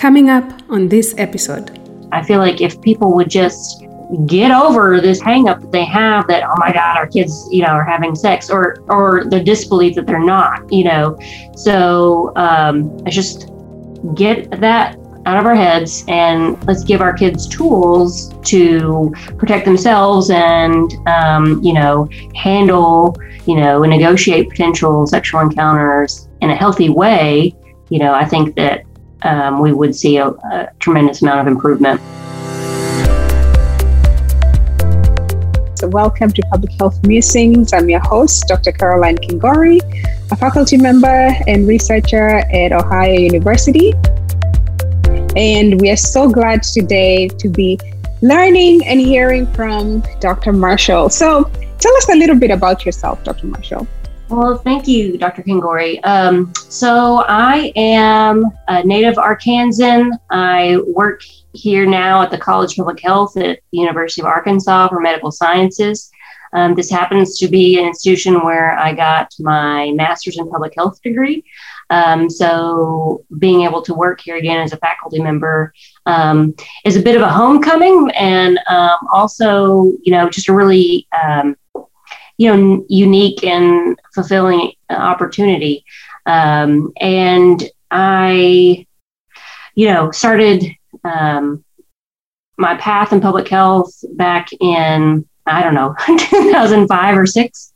Coming up on this episode. I feel like if people would just get over this hangup that they have that oh my god our kids you know are having sex or or the disbelief that they're not you know so um I just get that out of our heads and let's give our kids tools to protect themselves and um, you know handle you know and negotiate potential sexual encounters in a healthy way you know i think that um, we would see a, a tremendous amount of improvement So welcome to Public Health Musings. I'm your host, Dr. Caroline Kingori, a faculty member and researcher at Ohio University. And we are so glad today to be learning and hearing from Dr. Marshall. So tell us a little bit about yourself, Dr. Marshall. Well, thank you, Dr. Kingori. Um, so I am a native Arkansan. I work here now at the College of Public Health at the University of Arkansas for medical sciences. Um, this happens to be an institution where I got my master's in public health degree. Um, so being able to work here again as a faculty member um, is a bit of a homecoming and um, also, you know, just a really, um, you know, unique and fulfilling opportunity. Um, and I, you know, started um, my path in public health back in I don't know 2005 or six,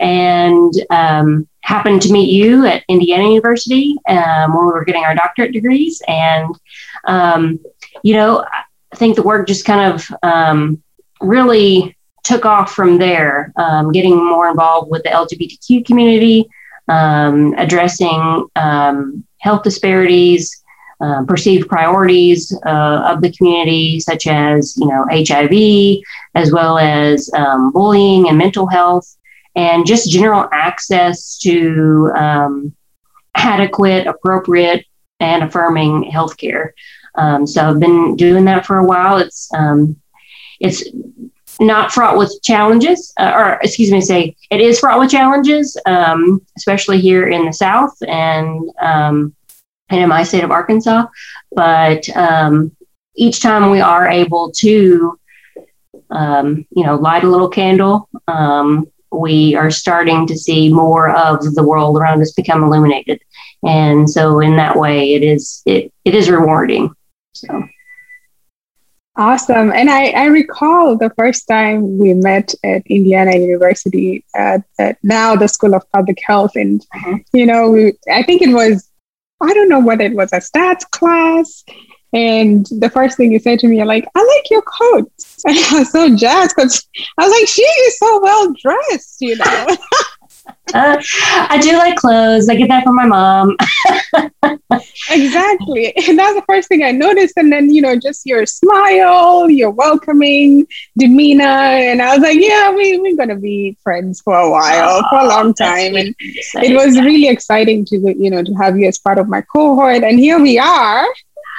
and um, happened to meet you at Indiana University um, when we were getting our doctorate degrees, and um, you know I think the work just kind of um, really took off from there, um, getting more involved with the LGBTQ community, addressing health disparities uh, perceived priorities uh, of the community, such as you know HIV, as well as um, bullying and mental health, and just general access to um, adequate, appropriate, and affirming healthcare. Um, so I've been doing that for a while. It's um, it's not fraught with challenges, uh, or excuse me, say it is fraught with challenges, um, especially here in the South and um, and in my state of Arkansas. But um, each time we are able to, um, you know, light a little candle, um, we are starting to see more of the world around us become illuminated. And so, in that way, it is it it is rewarding. So. Awesome. And I, I recall the first time we met at Indiana University at, at now the School of Public Health. And, uh-huh. you know, we, I think it was I don't know whether it was a stats class. And the first thing you said to me, you're like, I like your coat. And I was so jazzed because I was like, she is so well dressed, you know. uh, I do like clothes. I get that from my mom. exactly. And that's the first thing I noticed. And then, you know, just your smile, your welcoming demeanor. And I was like, yeah, we, we're going to be friends for a while, oh, for a long time. And it was really exciting to, you know, to have you as part of my cohort. And here we are.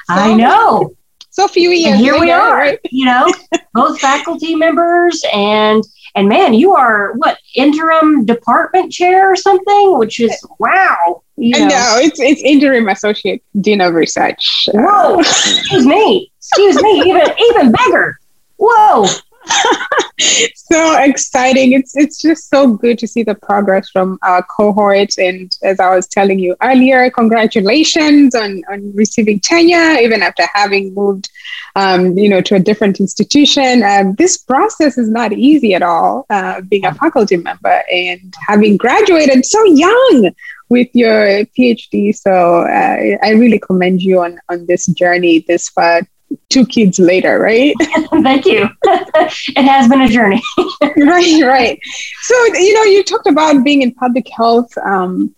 So, I know. So few years. And here later, we are, right? you know, both faculty members and and man, you are what interim department chair or something, which is wow. You know. No, it's it's interim associate dean of research. Whoa, excuse me, excuse me, even even bigger. Whoa. so exciting. It's it's just so good to see the progress from our cohort. And as I was telling you earlier, congratulations on, on receiving tenure, even after having moved um, you know, to a different institution. Um, this process is not easy at all, uh, being a faculty member and having graduated so young with your PhD. So uh, I really commend you on, on this journey this far two kids later, right? Thank you. it has been a journey. right, right. So, you know, you talked about being in public health um,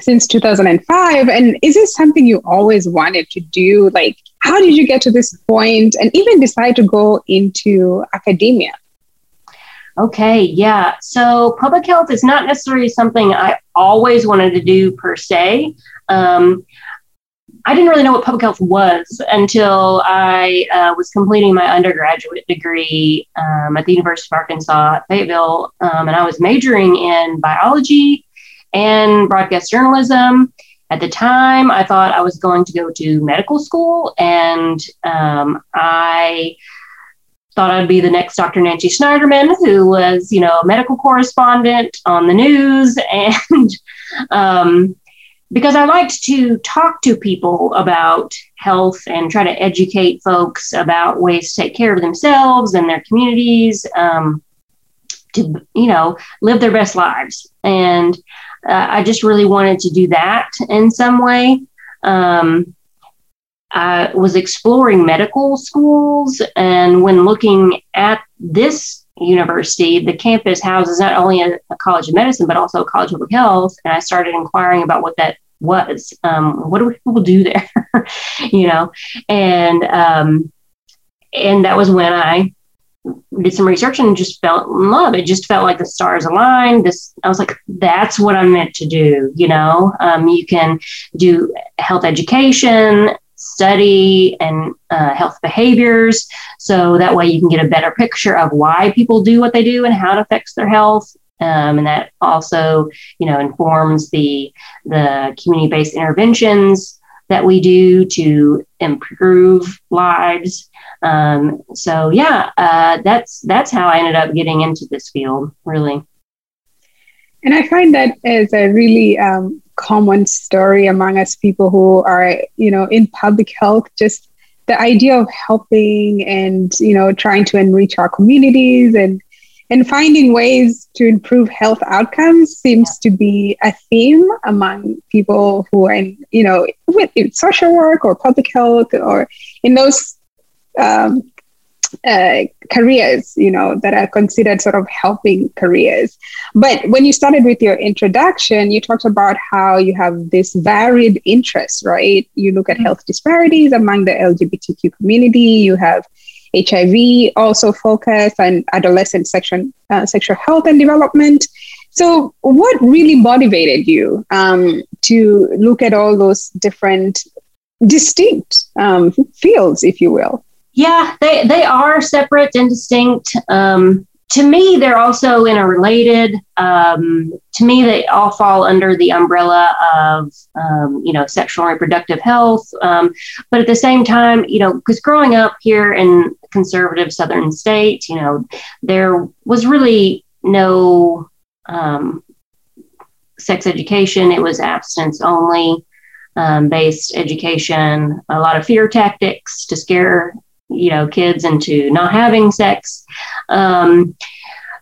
since 2005. And is this something you always wanted to do? Like, how did you get to this point and even decide to go into academia? Okay, yeah. So public health is not necessarily something I always wanted to do per se. Um, I didn't really know what public health was until I uh, was completing my undergraduate degree um, at the University of Arkansas at Fayetteville. Um, and I was majoring in biology and broadcast journalism. at the time, I thought I was going to go to medical school, and um, I thought I'd be the next Dr. Nancy Snyderman, who was, you know, a medical correspondent on the news, and um, because I liked to talk to people about health and try to educate folks about ways to take care of themselves and their communities um, to, you know, live their best lives. And uh, I just really wanted to do that in some way. Um, I was exploring medical schools, and when looking at this university, the campus houses not only a, a, college of medicine, but also a college of public health. And I started inquiring about what that was. Um, what do people do there? you know, and um, and that was when I did some research and just felt in love. It just felt like the stars aligned. This I was like, that's what I'm meant to do. You know, um, you can do health education, study, and uh, health behaviors. So that way you can get a better picture of why people do what they do and how it affects their health. Um, and that also, you know, informs the the community-based interventions that we do to improve lives. Um, so yeah, uh, that's that's how I ended up getting into this field, really. And I find that as a really um, common story among us people who are, you know, in public health. Just the idea of helping and you know trying to enrich our communities and and finding ways to improve health outcomes seems to be a theme among people who are in, you know, with social work or public health or in those um, uh, careers, you know, that are considered sort of helping careers. But when you started with your introduction, you talked about how you have this varied interest, right? You look at mm-hmm. health disparities among the LGBTQ community. You have HIV also focus on adolescent sexual, uh, sexual health and development. So, what really motivated you um, to look at all those different, distinct um, fields, if you will? Yeah, they, they are separate and distinct. Um, to me, they're also interrelated. Um, to me, they all fall under the umbrella of, um, you know, sexual and reproductive health. Um, but at the same time, you know, because growing up here in conservative southern state, you know, there was really no um, sex education. It was abstinence only um, based education, a lot of fear tactics to scare you know kids into not having sex. Um,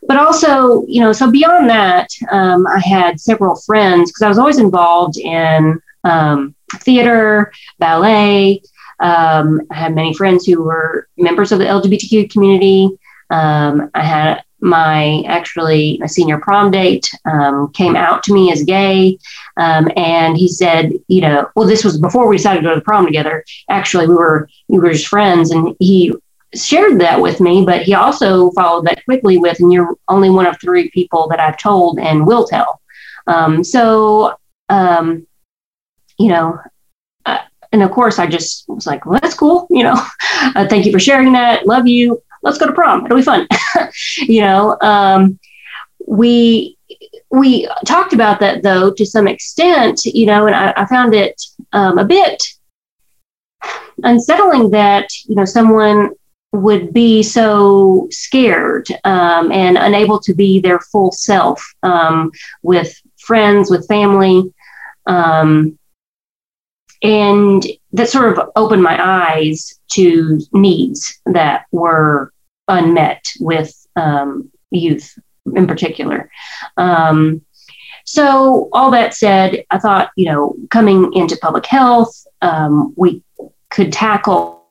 but also you know so beyond that um, i had several friends because i was always involved in um, theater ballet. Um, i had many friends who were members of the lgbtq community. Um, i had my actually a senior prom date um, came out to me as gay um, and he said you know well this was before we decided to go to the prom together. Actually we were we were just friends and he shared that with me but he also followed that quickly with and you're only one of three people that i've told and will tell. Um, so um, you know uh, and of course i just was like well that's cool you know. Uh, thank you for sharing that. Love you let's go to prom. It'll be fun. you know, um, we we talked about that though to some extent, you know, and I, I found it um, a bit unsettling that you know someone would be so scared um, and unable to be their full self um, with friends, with family. Um, and that sort of opened my eyes to needs that were unmet with um, youth in particular. Um, so, all that said, I thought, you know, coming into public health, um, we could tackle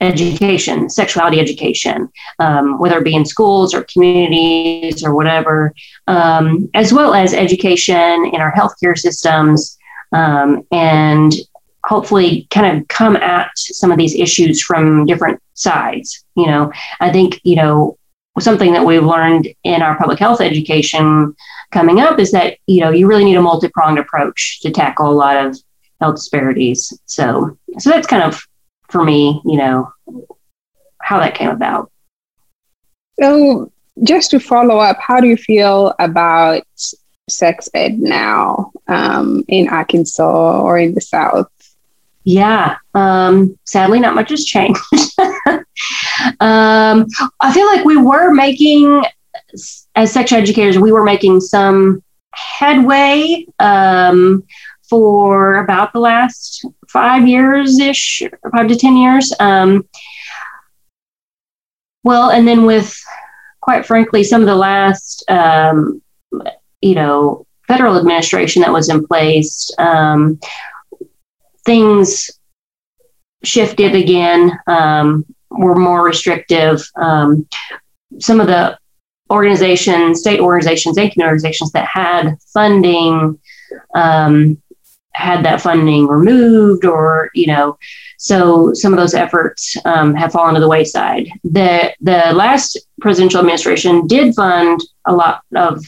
education, sexuality education, um, whether it be in schools or communities or whatever, um, as well as education in our healthcare systems um, and hopefully kind of come at some of these issues from different sides. You know, I think, you know, something that we've learned in our public health education coming up is that, you know, you really need a multi pronged approach to tackle a lot of health disparities. So, so that's kind of for me, you know, how that came about. So, just to follow up, how do you feel about sex ed now um, in Arkansas or in the South? Yeah, um, sadly, not much has changed. um, I feel like we were making, as sex educators, we were making some headway um, for about the last five years ish, five to 10 years. Um, well, and then with, quite frankly, some of the last, um, you know, federal administration that was in place, um, things shifted again, um, were more restrictive. Um, some of the organizations, state organizations, and community organizations that had funding um, had that funding removed or you know so some of those efforts um, have fallen to the wayside. The the last presidential administration did fund a lot of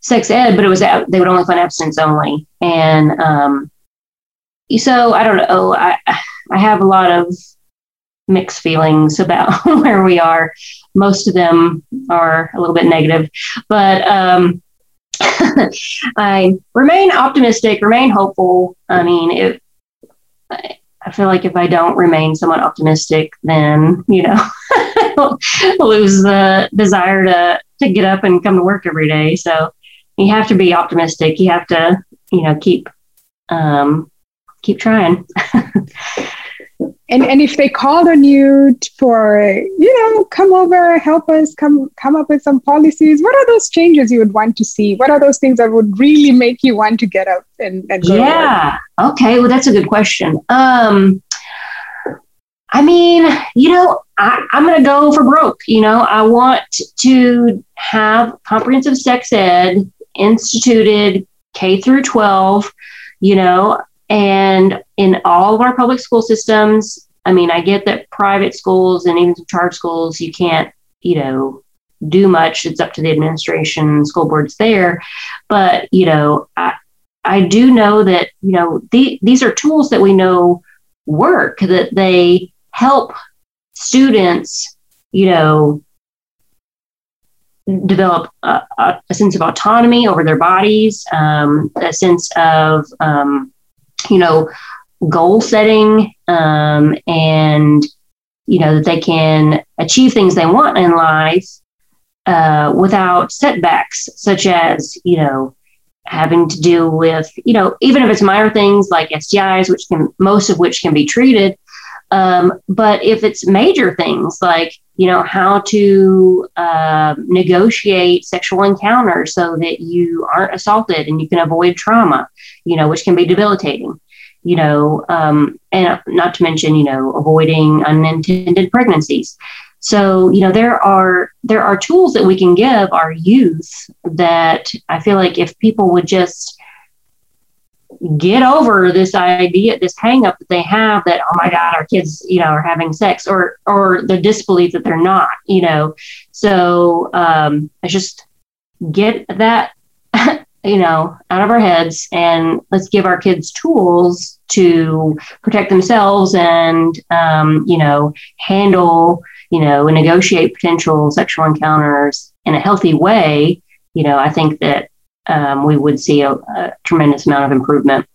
sex ed but it was they would only fund abstinence only. And um, so i don't know. I i have a lot of mixed feelings about where we are most of them are a little bit negative but um, I remain optimistic, remain hopeful. I mean, if I feel like if I don't remain somewhat optimistic, then you know, lose the desire to to get up and come to work every day. So you have to be optimistic. You have to, you know, keep um, keep trying. And and if they called on you for you know come over help us come come up with some policies what are those changes you would want to see? What are those things that would really make you want to get up and, and go yeah. Okay. Well that's a good question. Um i mean you know I, i'm to go for broke you know. I want to have comprehensive sex ed instituted k through 12 you know and in all of our public school systems, I mean, I get that private schools and even some charter schools, you can't, you know, do much. It's up to the administration, school boards there. But, you know, I, I do know that, you know, the, these are tools that we know work, that they help students, you know, develop a, a, sense of autonomy over their bodies, um, a sense of, um, you know, goal setting um, and, you know, that they can achieve things they want in life uh, without setbacks, such as, you know, having to deal with, you know, even if it's minor things like STIs, which can, most of which can be treated. Um, but if it's major things like, you know, how to uh, negotiate sexual encounters so that you aren't assaulted and you can avoid trauma, you know, which can be debilitating you know, um, and not to mention, you know, avoiding unintended pregnancies. So, you know, there are there are tools that we can give our youth that I feel like if people would just get over this idea, this hang up that they have that, oh my God, our kids, you know, are having sex or or the disbelief that they're not, you know. So um I just get that you know, out of our heads and let's give our kids tools to protect themselves and, um, you know, handle, you know, negotiate potential sexual encounters in a healthy way. You know, I think that um, we would see a, a, tremendous amount of improvement.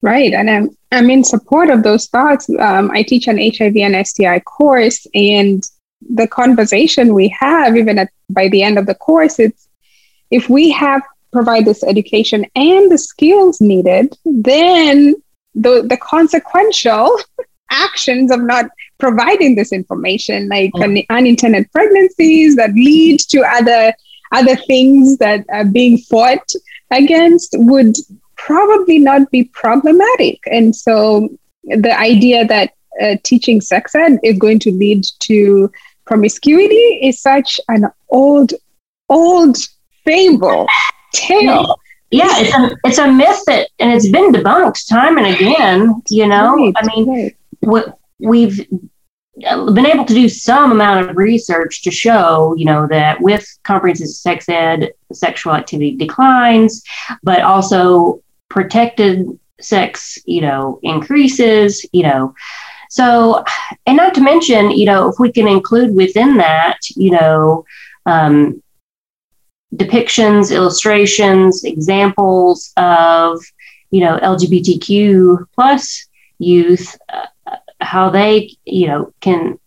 Right. And I'm, I'm in support of those thoughts. Um, I teach an HIV and STI course, and the conversation we have, even at, by the end of the course, it's if we have provide this education and the skills needed, then the, the consequential actions of not providing this information, like mm. unintended pregnancies that lead to other other things that are being fought against, would probably not be problematic. And so, the idea that uh, teaching sex ed is going to lead to promiscuity is such an old, old fable tale. Yeah, it's a it's a myth that, and it's been debunked time and again. You know, right, I mean, right. what we've been able to do some amount of research to show, you know, that with comprehensive sex ed, sexual activity declines, but also protected sex, you know, increases, you know. So, and not to mention, you know, if we can include within that, you know, um, depictions, illustrations, examples of you know LGBTQ plus youth, uh, how they you know can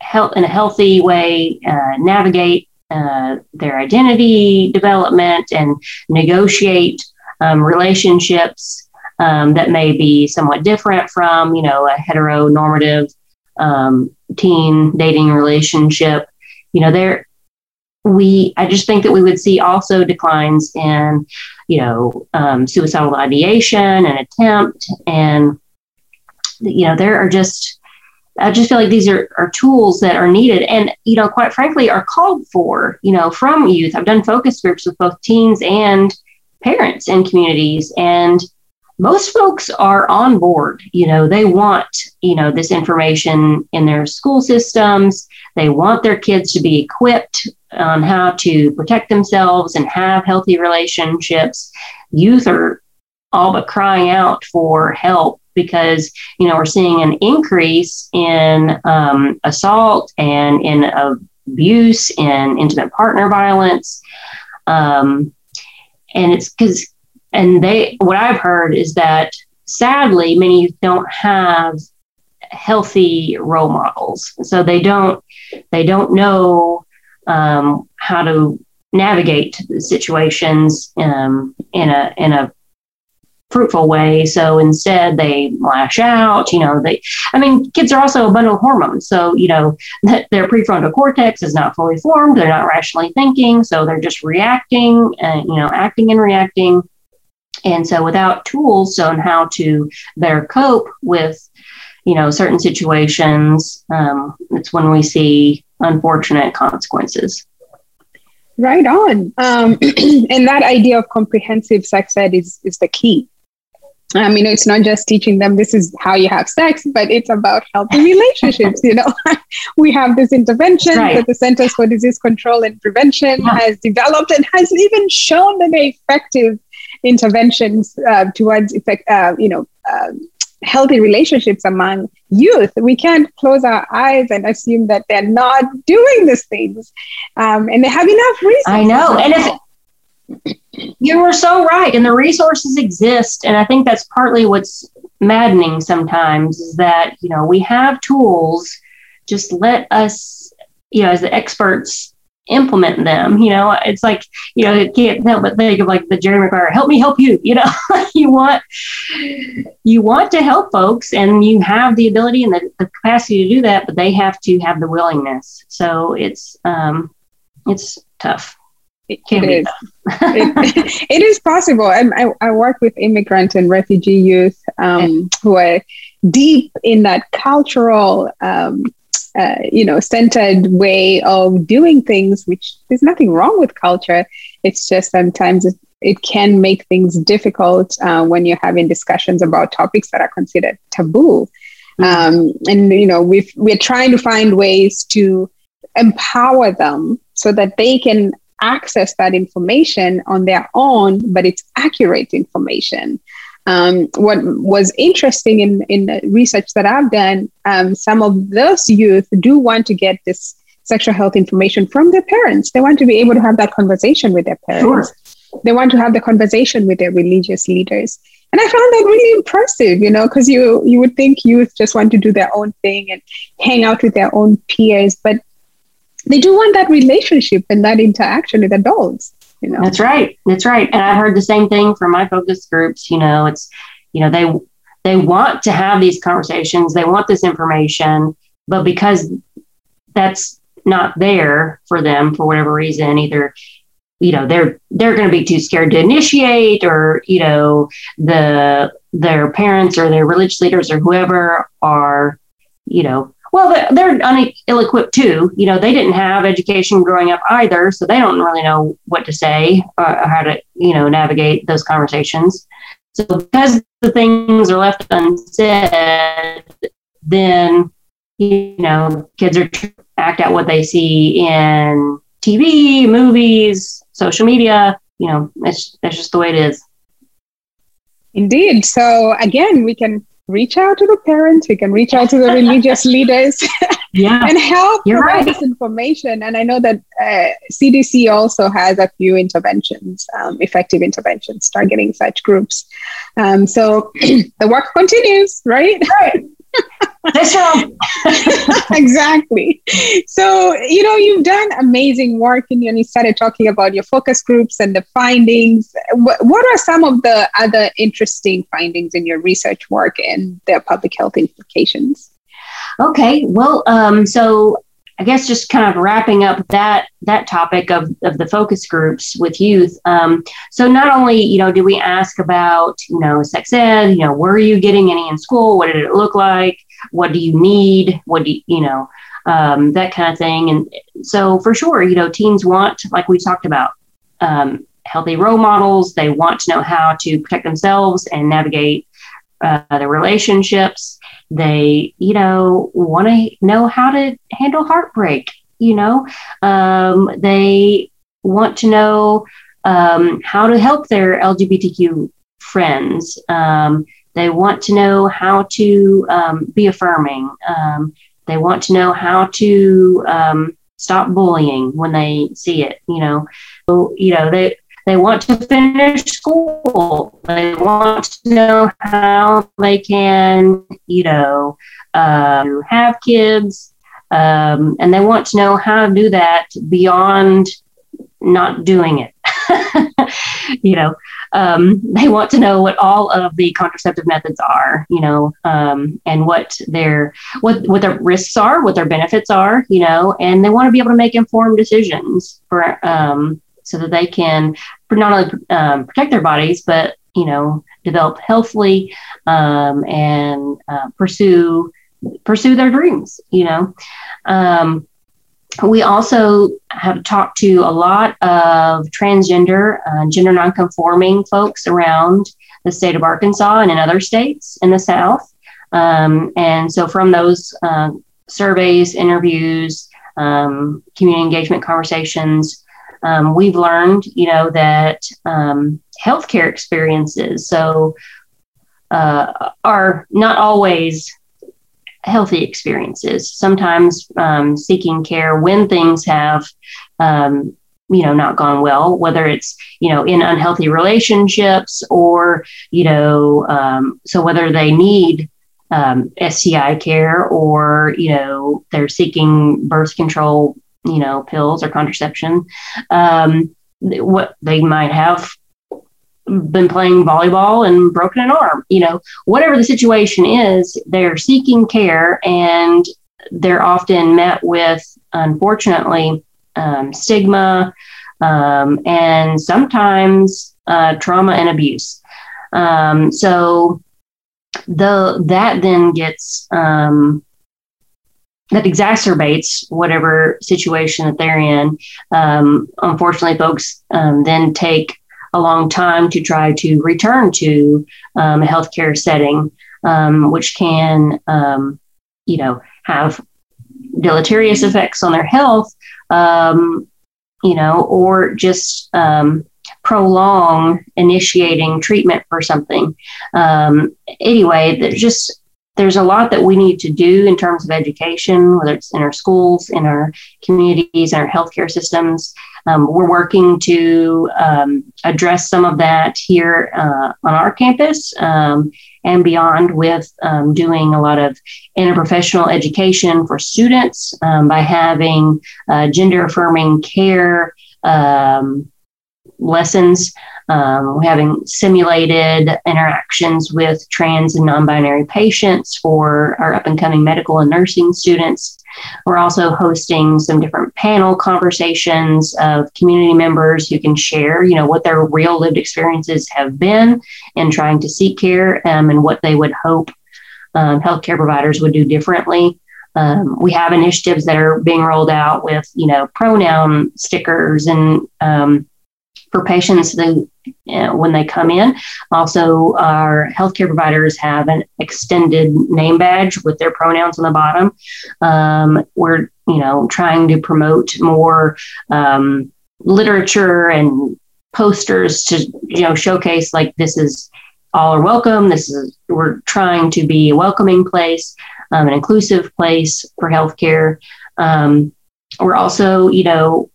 help in a healthy way uh, navigate uh, their identity development and negotiate um, relationships um, that may be somewhat different from you know a heteronormative um, teen dating relationship. You know, there we I just think that we would see also declines in you know um, suicidal ideation and attempt and you know there are just I just feel like these are, are tools that are needed and, you know, quite frankly, are called for, you know, from youth. I've done focus groups with both teens and parents and communities. And most folks are on board. You know, they want, you know, this information in their school systems. They want their kids to be equipped on how to protect themselves and have healthy relationships. Youth are all but crying out for help because you know we're seeing an increase in um, assault and in abuse and intimate partner violence. Um, and it's because and they what i've heard is that sadly many don't have healthy role models. So they don't they don't know um, how to navigate situations um, in a in a fruitful way. So instead, they lash out. You know, they. I mean, kids are also a bundle of hormones. So you know, their prefrontal cortex is not fully formed. They're not rationally thinking. So they're just reacting and you know, acting and reacting. And so, without tools on how to better cope with, you know, certain situations, um, it's when we see unfortunate consequences. Right on. Um, and that idea of comprehensive sex ed is, is the key. I mean, it's not just teaching them this is how you have sex, but it's about healthy relationships. you know, we have this intervention right. that the Centers for Disease Control and Prevention yeah. has developed and has even shown that they're effective interventions uh, towards effect, uh, you know, uh, healthy relationships among youth. We can't close our eyes and assume that they're not doing these things, um, and they have enough reasons. I know, and if you were so right. And the resources exist. And I think that's partly what's maddening sometimes is that, you know, we have tools. Just let us, you know, as the experts implement them. You know, it's like, you know, it can't help but think of like the Jerry Maguire, help me help you. You know, you want you want to help folks and you have the ability and the, the capacity to do that, but they have to have the willingness. So it's um it's tough it, it is. it, it is possible. I, I, I, work with immigrant and refugee youth um, who are deep in that cultural, um, uh, you know, centered way of doing things, which there's nothing wrong with culture. It's just sometimes it, it can make things difficult uh, when you're having discussions about topics that are considered taboo. Mm-hmm. Um, and, you know, we we're trying to find ways to empower them so that they can access that information on their own, but it's accurate information. Um, what was interesting in, in the research that I've done, um, some of those youth do want to get this sexual health information from their parents. They want to be able to have that conversation with their parents. Sure. They want to have the conversation with their religious leaders. And I found that really impressive, you know, because you you would think youth just want to do their own thing and hang out with their own peers, but they do want that relationship and that interaction with adults you know? That's right. That's right. And i've heard the same thing from my focus groups you know? It's you know they they want to have these conversations. They want this information. But because that's not there for them for whatever reason either you know they're they're going to be too scared to initiate or you know the their parents or their religious leaders or whoever are you know well, they're, they're ill-equipped too. You know, they didn't have education growing up either, so they don't really know what to say or, or how to, you know, navigate those conversations. So because the things are left unsaid, then you know, kids are act out what they see in TV, movies, social media. You know, it's that's just the way it is. Indeed. So again, we can reach out to the parents, we can reach out to the religious leaders yeah. and help You're provide right. this information. And I know that uh, CDC also has a few interventions, um, effective interventions targeting such groups. Um, so the work continues, right? Right. Job. exactly. So, you know, you've done amazing work and you started talking about your focus groups and the findings. What, what are some of the other interesting findings in your research work and their public health implications? Okay. Well, um, so I guess just kind of wrapping up that that topic of, of the focus groups with youth. Um, so not only you know did we ask about you know sex ed, you know were you getting any in school? What did it look like? What do you need? What do you, you know um, that kind of thing? And so for sure, you know teens want like we talked about um, healthy role models. They want to know how to protect themselves and navigate uh, their relationships they you know want to know how to handle heartbreak you know um, they want to know um, how to help their lgbtq friends um, they want to know how to um, be affirming um, they want to know how to um, stop bullying when they see it you know so, you know they they want to finish school. They want to know how they can, you know, uh, have kids, um, and they want to know how to do that beyond not doing it. you know, um, they want to know what all of the contraceptive methods are, you know, um, and what their what what their risks are, what their benefits are, you know, and they want to be able to make informed decisions for um, so that they can not only um, protect their bodies, but you know, develop healthily um, and uh, pursue pursue their dreams. You know, um, we also have talked to a lot of transgender, uh, gender nonconforming folks around the state of Arkansas and in other states in the South. Um, and so, from those uh, surveys, interviews, um, community engagement conversations, um, we've learned, you know, that um, healthcare experiences so uh, are not always healthy experiences. Sometimes um, seeking care when things have, um, you know, not gone well, whether it's you know in unhealthy relationships or you know, um, so whether they need um, STI care or you know they're seeking birth control you know, pills or contraception. Um, what they might have been playing volleyball and broken an arm, you know, whatever the situation is, they're seeking care and they're often met with, unfortunately, um, stigma um, and sometimes uh, trauma and abuse. Um, so the that then gets um, that exacerbates whatever situation that they're in. Um, unfortunately, folks um, then take a long time to try to return to um, a healthcare setting, um, which can, um, you know, have deleterious effects on their health, um, you know, or just prolong initiating treatment for something. anyway, there's just there's a lot that we need to do in terms of education, whether it's in our schools, in our communities, in our healthcare systems. Um, we're working to um, address some of that here uh, on our campus um, and beyond with um, doing a lot of interprofessional education for students um, by having uh, gender affirming care um, lessons um, we're having simulated interactions with trans and non binary patients for our up and coming medical and nursing students. We're also hosting some different panel conversations of community members who can share, you know, what their real lived experiences have been in trying to seek care um, and what they would hope um, healthcare providers would do differently. Um, we have initiatives that are being rolled out with, you know, pronoun stickers and um, for patients that, uh, when they come in. Also, our healthcare providers have an extended name badge with their pronouns on the bottom. Um, we're, you know, trying to promote more um, literature and posters to, you know, showcase like this is all are welcome. This is we're trying to be a welcoming place, um, an inclusive place for healthcare. Um, we're also, you know,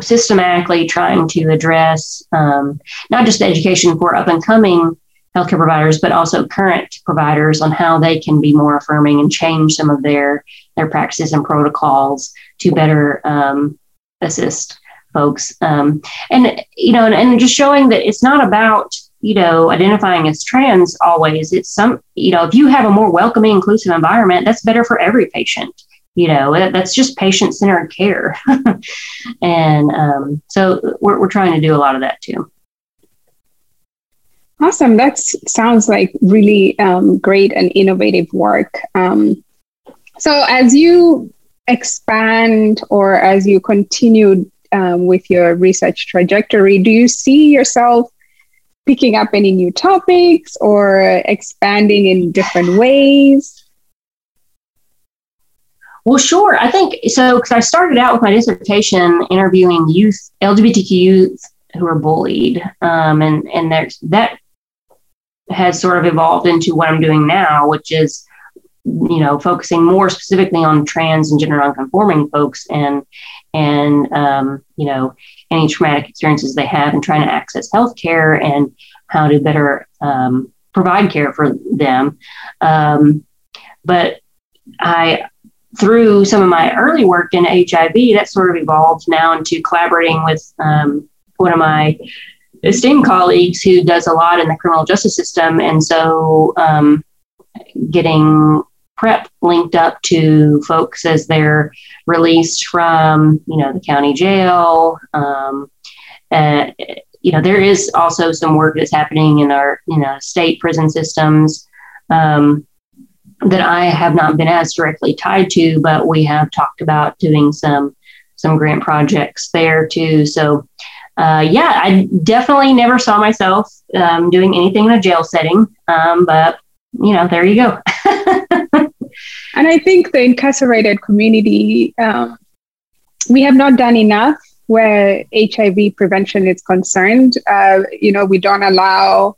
systematically trying to address um, not just education for up and coming healthcare providers, but also current providers on how they can be more affirming and change some of their their practices and protocols to better um, assist folks. Um, and you know, and, and just showing that it's not about you know identifying as trans always. It's some you know if you have a more welcoming, inclusive environment, that's better for every patient you know that's just patient centered care. And um, so we're, we're trying to do a lot of that too. Awesome. That sounds like really um, great and innovative work. Um, so as you expand or as you continue um, with your research trajectory do you see yourself picking up any new topics or expanding in different ways well, sure. I think so because I started out with my dissertation interviewing youth, LGBTQ youth who are bullied, um, and and there's that has sort of evolved into what I'm doing now, which is you know focusing more specifically on trans and gender nonconforming folks and and um, you know any traumatic experiences they have and trying to access healthcare and how to better um, provide care for them. Um, but I through some of my early work in HIV, that sort of evolved now into collaborating with um, one of my esteemed colleagues who does a lot in the criminal justice system. And so um, getting PrEP linked up to folks as they're released from, you know, the county jail. Um, uh, you know, there is also some work that's happening in our, you know, state prison systems. Um, that I have not been as directly tied to, but we have talked about doing some some grant projects there too. So, uh, yeah, I definitely never saw myself um, doing anything in a jail setting, um, but you know, there you go. and I think the incarcerated community, um, we have not done enough where HIV prevention is concerned. Uh, you know, we don't allow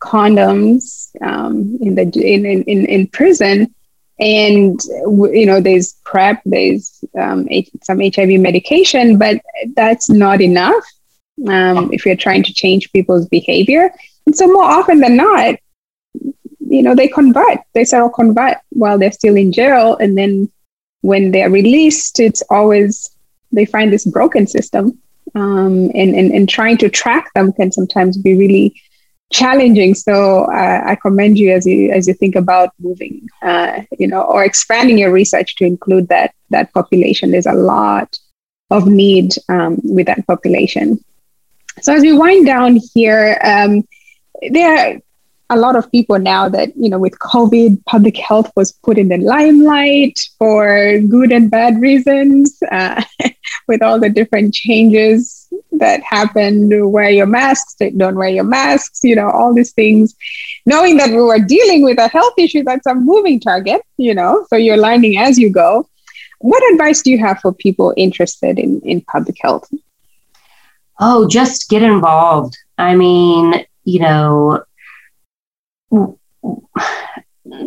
condoms um, in the in, in in prison. And you know there's prep there's um, some hiv medication but that's not enough um, if you're trying to change people's behavior. And so more often than not you know they convert. They seroconvert while they're still in jail. And then when they're released it's always they find this broken system um, and, and and trying to track them can sometimes be really challenging. So uh, I commend you as you as you think about moving, uh, you know, or expanding your research to include that that population. There's a lot of need um, with that population. So as we wind down here, um, there are a lot of people now that you know with COVID, public health was put in the limelight for good and bad reasons, uh, with all the different changes that happened wear your masks don't wear your masks you know all these things. Knowing that we were dealing with a health issue that's a moving target you know so you're learning as you go. What advice do you have for people interested in in public health? Oh just get involved. I mean you know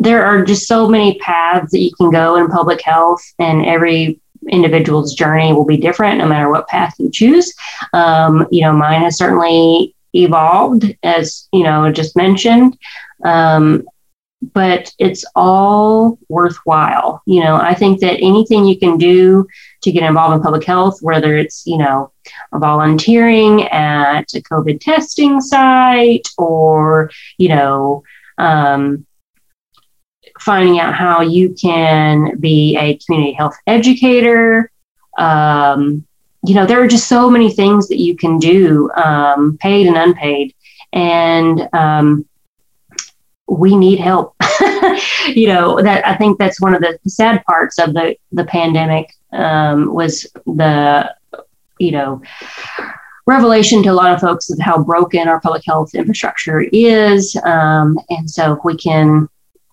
there are just so many paths that you can go in public health and every individual's journey will be different no matter what path you choose. Um, you know, mine has certainly evolved, as you know, just mentioned. Um, but it's all worthwhile. You know, I think that anything you can do to get involved in public health, whether it's, you know, volunteering at a COVID testing site or, you know, um, finding out how you can be a community health educator. Um, you know, there are just so many things that you can do, um, paid and unpaid. And um, we need help. you know, that I think that's one of the sad parts of the, the pandemic um, was the, you know, revelation to a lot of folks of how broken our public health infrastructure is. Um, and so we can,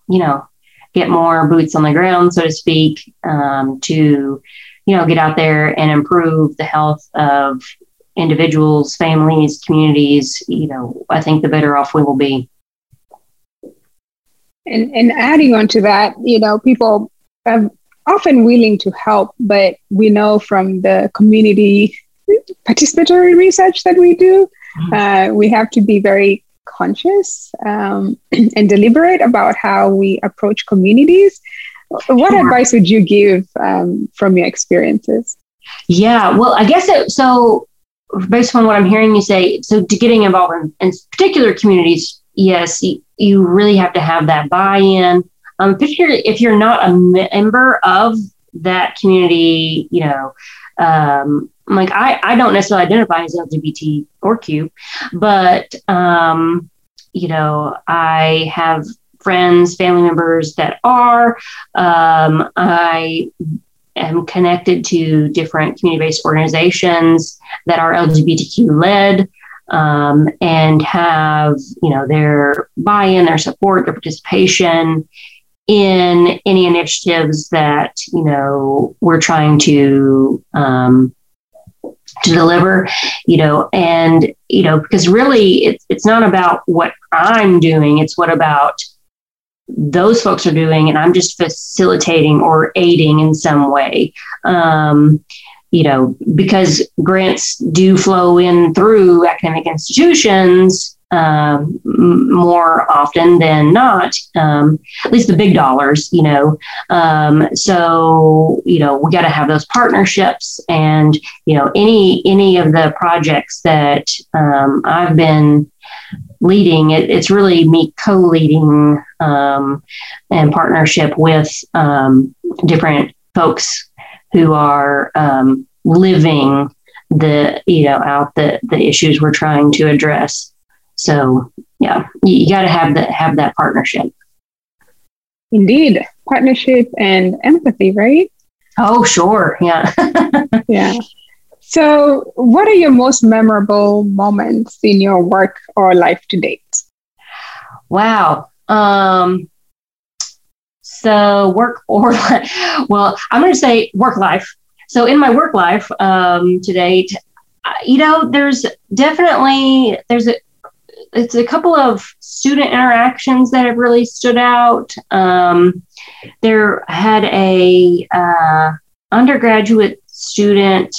you know, get more boots on the ground, so to speak, um, to you know get out there and improve the health of individuals, families, communities. You know, I think the better off we will be. And and adding on to that, you know, people are often willing to help, but we know from the community participatory research that we do, mm-hmm. uh, we have to be very conscious um, and deliberate about how we approach communities. What sure. advice would you give um, from your experiences? Yeah, well, I guess it, so. Based on what I'm hearing you say, so to getting involved in, in particular communities, yes, you, you, really have to have that buy-in. Um, particularly if you're not a member of that community, you know, um, like I, I don't necessarily identify as LGBT or Q, but um, you know, I have friends, family members that are. Um, I am connected to different community-based organizations that are LGBTQ led. Um, and have you know their buy-in, their support, their participation in any initiatives that you know we're trying to um, to deliver, you know, and you know, because really it's it's not about what I'm doing, it's what about those folks are doing, and I'm just facilitating or aiding in some way. Um, you know, because grants do flow in through academic institutions, um, more often than not, um, at least the big dollars, you know. Um, so, you know, we got to have those partnerships and, you know, any, any of the projects that um, I've been leading, it, it's really me co-leading um, and partnership with um, different folks who are living the, you know, out the, the issues we're trying to address. So yeah, you, you got to have that have that partnership. Indeed, partnership and empathy, right? Oh, sure. Yeah. yeah. So, what are your most memorable moments in your work or life to date? Wow. Um, so, work or well, I'm going to say work life. So, in my work life um, to date, you know, there's definitely there's a it's a couple of student interactions that have really stood out. Um, there had a uh, undergraduate student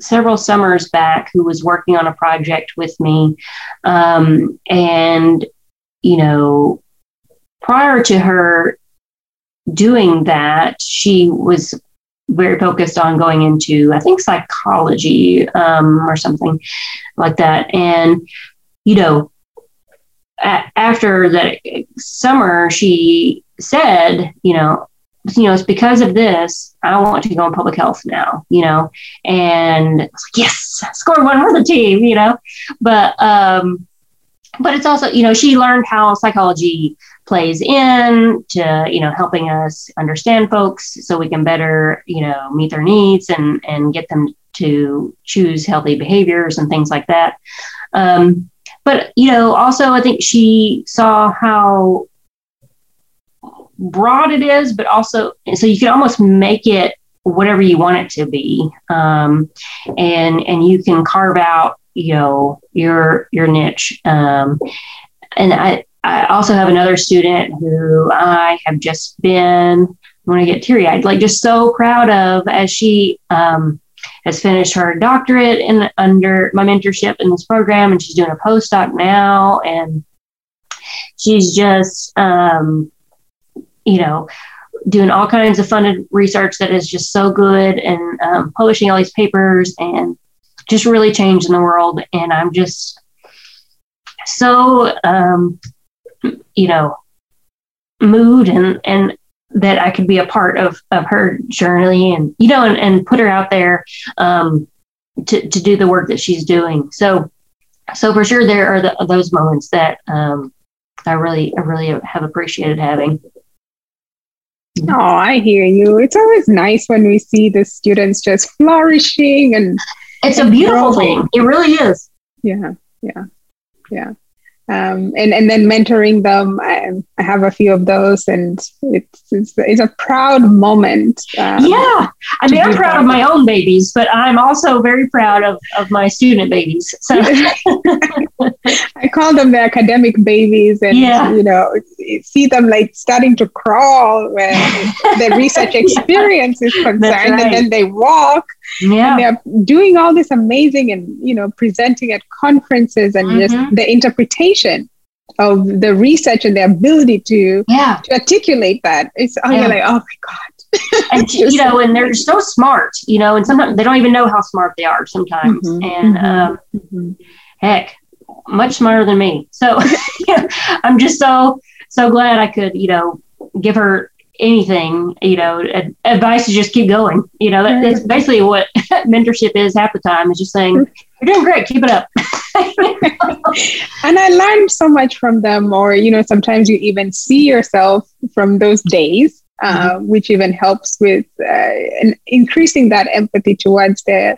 several summers back who was working on a project with me, um, and you know, prior to her doing that, she was very focused on going into, I think, psychology um, or something like that, and you know, a- after that summer, she said, you know, you know, it's because of this, I want to go in public health now, you know, and like, yes, scored one for the team, you know, but, um, but it's also, you know, she learned how psychology plays in to, you know, helping us understand folks so we can better, you know, meet their needs and, and get them to choose healthy behaviors and things like that. Um, but you know also i think she saw how broad it is but also so you can almost make it whatever you want it to be. Um, and and you can carve out you know your your niche. Um, and i i also have another student who i have just been when i get teary-eyed like just so proud of as she um, has finished her doctorate in under my mentorship in this program, and she's doing a postdoc now, and she's just, um, you know, doing all kinds of funded research that is just so good, and um, publishing all these papers, and just really changing the world. And I'm just so, um, you know, mood and and that I could be a part of of her journey and you know and, and put her out there um, to to do the work that she's doing. So so for sure there are the, those moments that um, I really I really have appreciated having. Oh, I hear you. It's always nice when we see the students just flourishing and it's a beautiful growing. thing. It really is. Yeah, yeah, yeah. Um, and and then mentoring them. I, I, have a few of those, and it's it's, it's a proud moment. Um, yeah, I mean, I'm proud that. of my own babies, but I'm also very proud of of my student babies. So I call them the academic babies, and yeah. you know, see them like starting to crawl when the research experience is concerned, right. and then they walk. Yeah. And they're doing all this amazing and you know presenting at conferences and mm-hmm. just the interpretation of the research and the ability to, yeah. to articulate that. It's oh, yeah. you're like, oh my God. and you know, and they're so smart, you know, and sometimes they don't even know how smart they are sometimes. Mm-hmm, and mm-hmm, um, mm-hmm. heck, much smarter than me. So yeah, I'm just so so glad I could, you know, give her anything, you know, ad- advice to just keep going. You know, that, that's basically what mentorship is half the time is just saying, you're doing great, keep it up. and I learned so much from them, or, you know, sometimes you even see yourself from those days. Uh, mm-hmm. which even helps with uh, increasing that empathy towards their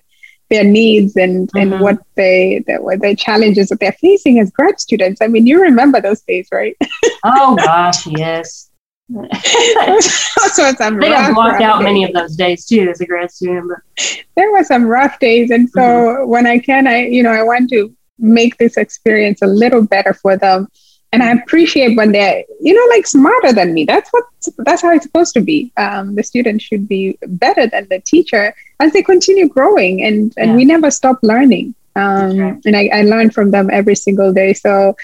their needs and mm-hmm. and what they the, what the challenges that they're facing as grad students. I mean, you remember those days, right? oh gosh, yes. So some I have blocked out days. many of those days too as a grad student. But. There were some rough days, and so mm-hmm. when I can, I you know I want to make this experience a little better for them. And I appreciate when they're, you know, like smarter than me. That's what that's how it's supposed to be. Um, the student should be better than the teacher as they continue growing, and and yeah. we never stop learning. Um, right. And I, I learn from them every single day. So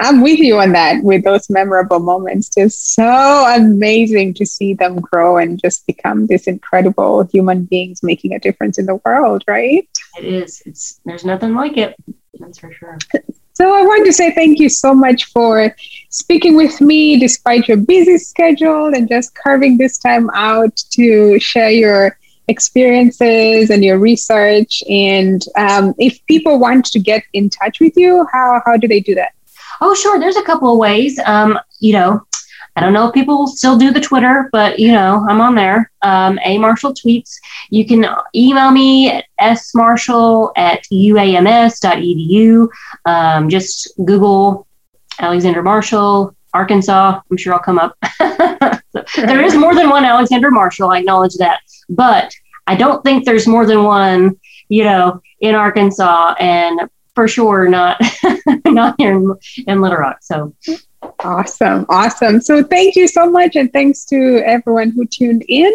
I'm with you on that with those memorable moments. Just so amazing to see them grow and just become these incredible human beings making a difference in the world, right? It is. It's there's nothing like it. That's for sure. So I want to say thank you so much for speaking with me despite your busy schedule and just carving this time out to share your experiences and your research. And um, if people want to get in touch with you, how, how do they do that? Oh, sure. There's a couple of ways. Um, you know, I don't know if people still do the Twitter, but you know, I'm on there. Um, a Marshall tweets. You can email me at smarshall at uams.edu. Um, just Google Alexander Marshall, Arkansas. I'm sure I'll come up. there is more than one Alexander Marshall. I acknowledge that, but I don't think there's more than one. You know, in Arkansas, and for sure not not here in, in Little Rock. So awesome, awesome. So thank you so much, and thanks to everyone who tuned in.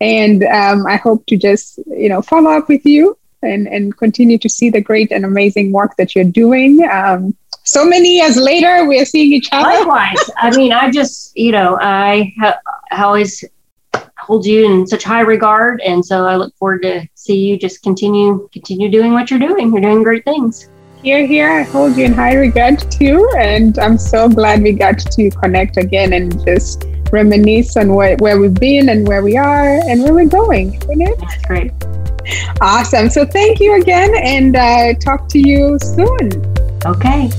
And um, I hope to just you know follow up with you and and continue to see the great and amazing work that you're doing. Um, so many years later, we're seeing each other. Likewise, I mean, I just you know I ha- always hold you in such high regard. And so I look forward to see you just continue continue doing what you're doing. You're doing great things. Hear, hear, I hold you in high regard too. And I'm so glad we got to connect again and just reminisce on where, where we've been and where we are and where we're going. Isn't it? That's great. Awesome. So thank you again and uh, talk to you soon. Okay.